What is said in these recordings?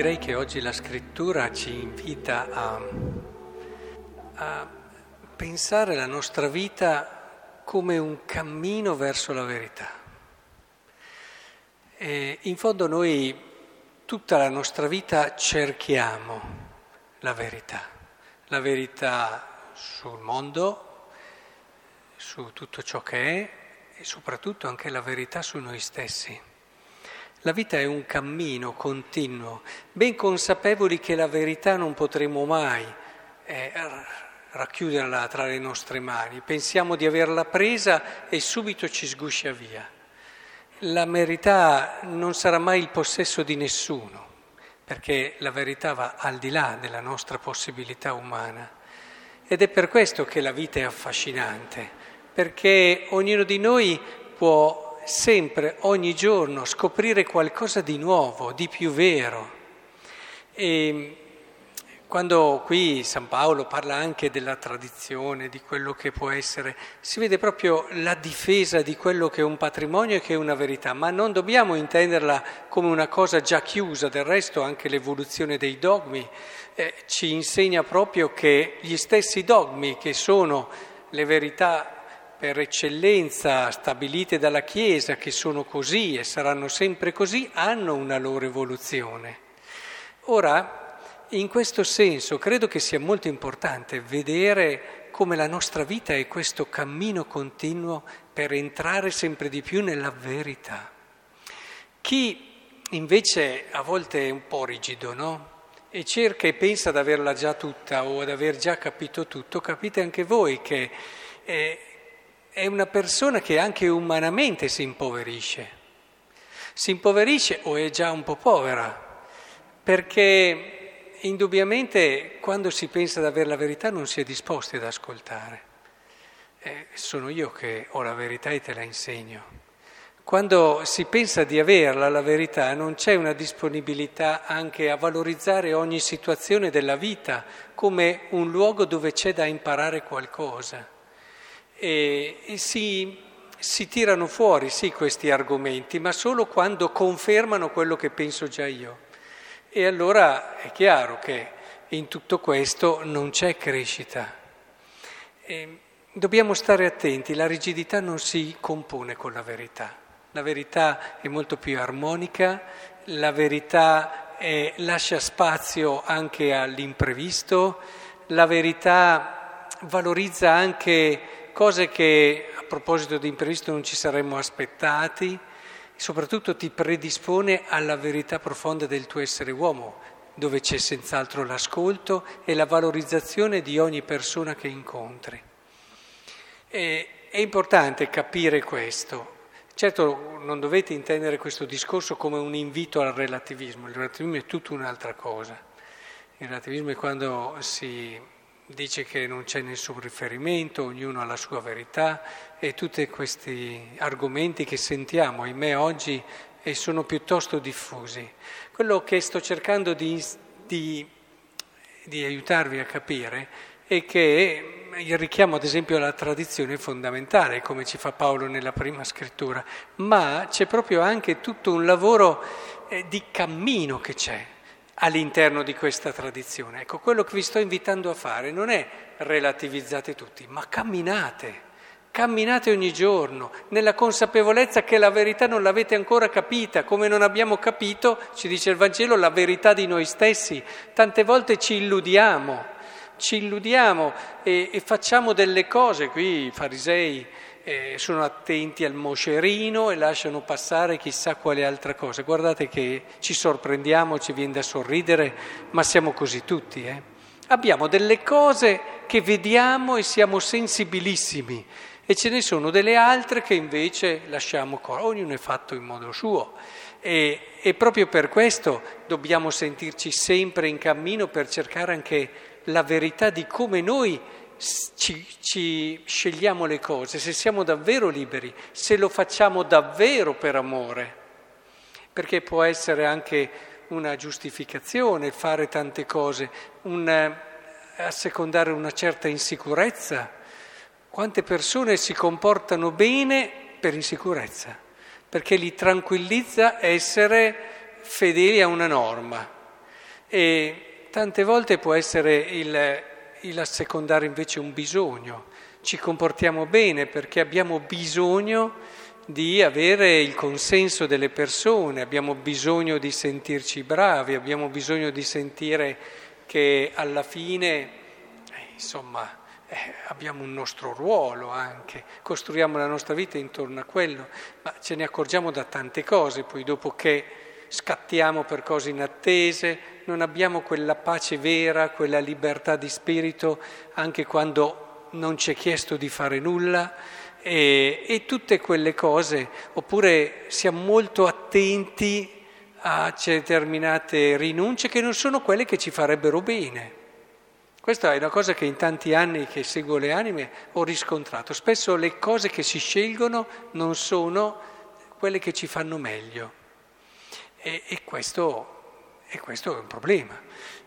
direi che oggi la scrittura ci invita a, a pensare la nostra vita come un cammino verso la verità. E in fondo noi tutta la nostra vita cerchiamo la verità, la verità sul mondo, su tutto ciò che è e soprattutto anche la verità su noi stessi. La vita è un cammino continuo, ben consapevoli che la verità non potremo mai eh, racchiuderla tra le nostre mani. Pensiamo di averla presa e subito ci sguscia via. La verità non sarà mai il possesso di nessuno, perché la verità va al di là della nostra possibilità umana. Ed è per questo che la vita è affascinante, perché ognuno di noi può sempre, ogni giorno, scoprire qualcosa di nuovo, di più vero. E quando qui San Paolo parla anche della tradizione, di quello che può essere, si vede proprio la difesa di quello che è un patrimonio e che è una verità, ma non dobbiamo intenderla come una cosa già chiusa, del resto anche l'evoluzione dei dogmi eh, ci insegna proprio che gli stessi dogmi che sono le verità per eccellenza stabilite dalla Chiesa, che sono così e saranno sempre così, hanno una loro evoluzione. Ora, in questo senso, credo che sia molto importante vedere come la nostra vita è questo cammino continuo per entrare sempre di più nella verità. Chi invece a volte è un po' rigido, no? E cerca e pensa di averla già tutta o ad aver già capito tutto, capite anche voi che eh, è una persona che anche umanamente si impoverisce. Si impoverisce o è già un po' povera, perché indubbiamente quando si pensa di avere la verità non si è disposti ad ascoltare. Eh, sono io che ho la verità e te la insegno. Quando si pensa di averla la verità non c'è una disponibilità anche a valorizzare ogni situazione della vita come un luogo dove c'è da imparare qualcosa e, e si, si tirano fuori sì questi argomenti, ma solo quando confermano quello che penso già io. E allora è chiaro che in tutto questo non c'è crescita. E dobbiamo stare attenti, la rigidità non si compone con la verità. La verità è molto più armonica, la verità è, lascia spazio anche all'imprevisto, la verità valorizza anche cose che a proposito di imprevisto non ci saremmo aspettati, soprattutto ti predispone alla verità profonda del tuo essere uomo, dove c'è senz'altro l'ascolto e la valorizzazione di ogni persona che incontri. E, è importante capire questo. Certo non dovete intendere questo discorso come un invito al relativismo, il relativismo è tutta un'altra cosa. Il relativismo è quando si dice che non c'è nessun riferimento, ognuno ha la sua verità e tutti questi argomenti che sentiamo, ahimè, oggi e sono piuttosto diffusi. Quello che sto cercando di, di, di aiutarvi a capire è che il richiamo ad esempio alla tradizione è fondamentale, come ci fa Paolo nella prima scrittura, ma c'è proprio anche tutto un lavoro eh, di cammino che c'è all'interno di questa tradizione. Ecco, quello che vi sto invitando a fare non è relativizzate tutti, ma camminate, camminate ogni giorno nella consapevolezza che la verità non l'avete ancora capita, come non abbiamo capito, ci dice il Vangelo, la verità di noi stessi. Tante volte ci illudiamo, ci illudiamo e, e facciamo delle cose, qui farisei eh, sono attenti al moscerino e lasciano passare chissà quale altra cosa. Guardate che ci sorprendiamo, ci viene da sorridere, ma siamo così tutti. Eh? Abbiamo delle cose che vediamo e siamo sensibilissimi e ce ne sono delle altre che invece lasciamo correre, ognuno è fatto in modo suo. E, e proprio per questo dobbiamo sentirci sempre in cammino per cercare anche la verità di come noi ci, ci scegliamo le cose, se siamo davvero liberi, se lo facciamo davvero per amore, perché può essere anche una giustificazione fare tante cose, un eh, assecondare una certa insicurezza. Quante persone si comportano bene per insicurezza, perché li tranquillizza essere fedeli a una norma. E tante volte può essere il, il assecondare invece un bisogno. Ci comportiamo bene perché abbiamo bisogno di avere il consenso delle persone, abbiamo bisogno di sentirci bravi, abbiamo bisogno di sentire che alla fine, eh, insomma, eh, abbiamo un nostro ruolo anche, costruiamo la nostra vita intorno a quello, ma ce ne accorgiamo da tante cose, poi dopo che scattiamo per cose inattese, non abbiamo quella pace vera, quella libertà di spirito anche quando non ci è chiesto di fare nulla e, e tutte quelle cose, oppure siamo molto attenti a determinate rinunce che non sono quelle che ci farebbero bene. Questa è una cosa che in tanti anni che seguo le anime ho riscontrato. Spesso le cose che si scelgono non sono quelle che ci fanno meglio. E, e, questo, e questo, è un problema.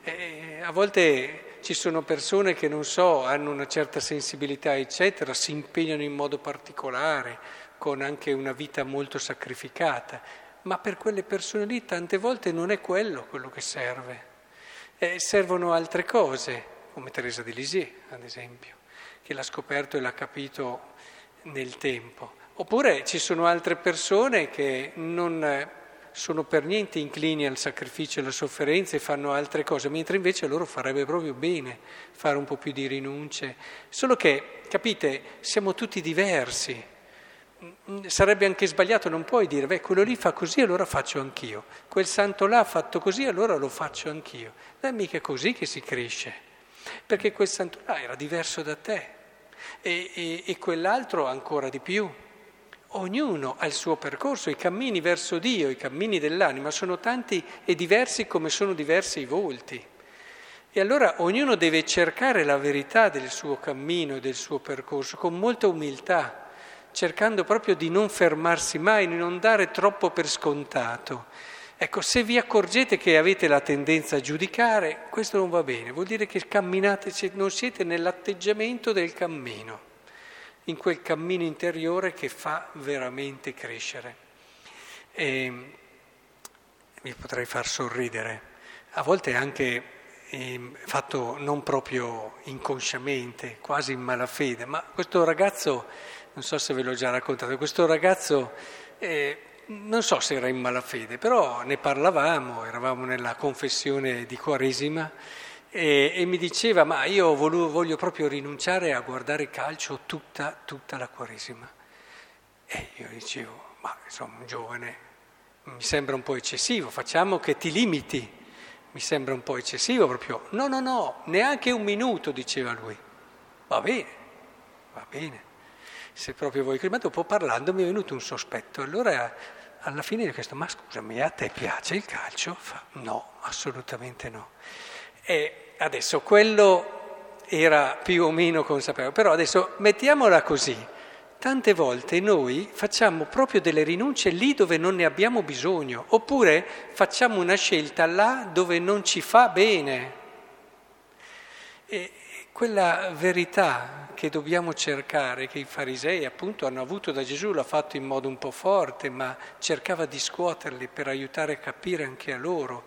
E a volte ci sono persone che, non so, hanno una certa sensibilità, eccetera, si impegnano in modo particolare, con anche una vita molto sacrificata, ma per quelle persone lì tante volte non è quello quello che serve. Eh, servono altre cose come Teresa di Lisieux, ad esempio, che l'ha scoperto e l'ha capito nel tempo. Oppure ci sono altre persone che non sono per niente inclini al sacrificio e alla sofferenza e fanno altre cose, mentre invece loro farebbe proprio bene fare un po' più di rinunce. Solo che, capite, siamo tutti diversi. Sarebbe anche sbagliato, non puoi dire, beh, quello lì fa così, allora faccio anch'io. Quel santo là ha fatto così, allora lo faccio anch'io. Non è mica così che si cresce perché quel santo là era diverso da te e, e, e quell'altro ancora di più. Ognuno ha il suo percorso, i cammini verso Dio, i cammini dell'anima sono tanti e diversi come sono diversi i volti. E allora ognuno deve cercare la verità del suo cammino e del suo percorso con molta umiltà, cercando proprio di non fermarsi mai, di non dare troppo per scontato. Ecco, se vi accorgete che avete la tendenza a giudicare, questo non va bene, vuol dire che camminate, non siete nell'atteggiamento del cammino, in quel cammino interiore che fa veramente crescere. E mi potrei far sorridere, a volte anche eh, fatto non proprio inconsciamente, quasi in malafede, ma questo ragazzo, non so se ve l'ho già raccontato, questo ragazzo... Eh, non so se era in malafede, però ne parlavamo, eravamo nella confessione di Quaresima e, e mi diceva ma io volevo, voglio proprio rinunciare a guardare calcio tutta, tutta la Quaresima. E io dicevo, ma insomma un giovane mi sembra un po' eccessivo, facciamo che ti limiti, mi sembra un po' eccessivo proprio. No, no, no, neanche un minuto, diceva lui. Va bene, va bene se proprio vuoi, ma dopo parlando mi è venuto un sospetto, allora alla fine gli ho chiesto, ma scusami, a te piace il calcio? Fa, no, assolutamente no. E adesso quello era più o meno consapevole, però adesso mettiamola così, tante volte noi facciamo proprio delle rinunce lì dove non ne abbiamo bisogno, oppure facciamo una scelta là dove non ci fa bene. E quella verità che dobbiamo cercare, che i farisei appunto hanno avuto da Gesù, l'ha fatto in modo un po' forte, ma cercava di scuoterli per aiutare a capire anche a loro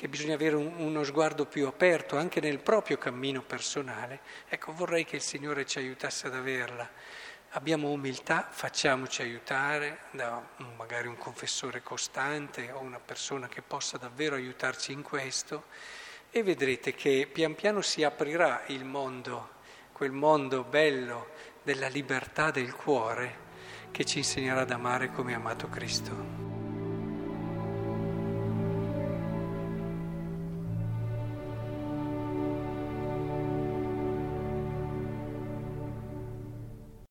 che bisogna avere un, uno sguardo più aperto anche nel proprio cammino personale. Ecco, vorrei che il Signore ci aiutasse ad averla. Abbiamo umiltà, facciamoci aiutare da magari un confessore costante o una persona che possa davvero aiutarci in questo e vedrete che pian piano si aprirà il mondo, quel mondo bello della libertà del cuore che ci insegnerà ad amare come amato Cristo.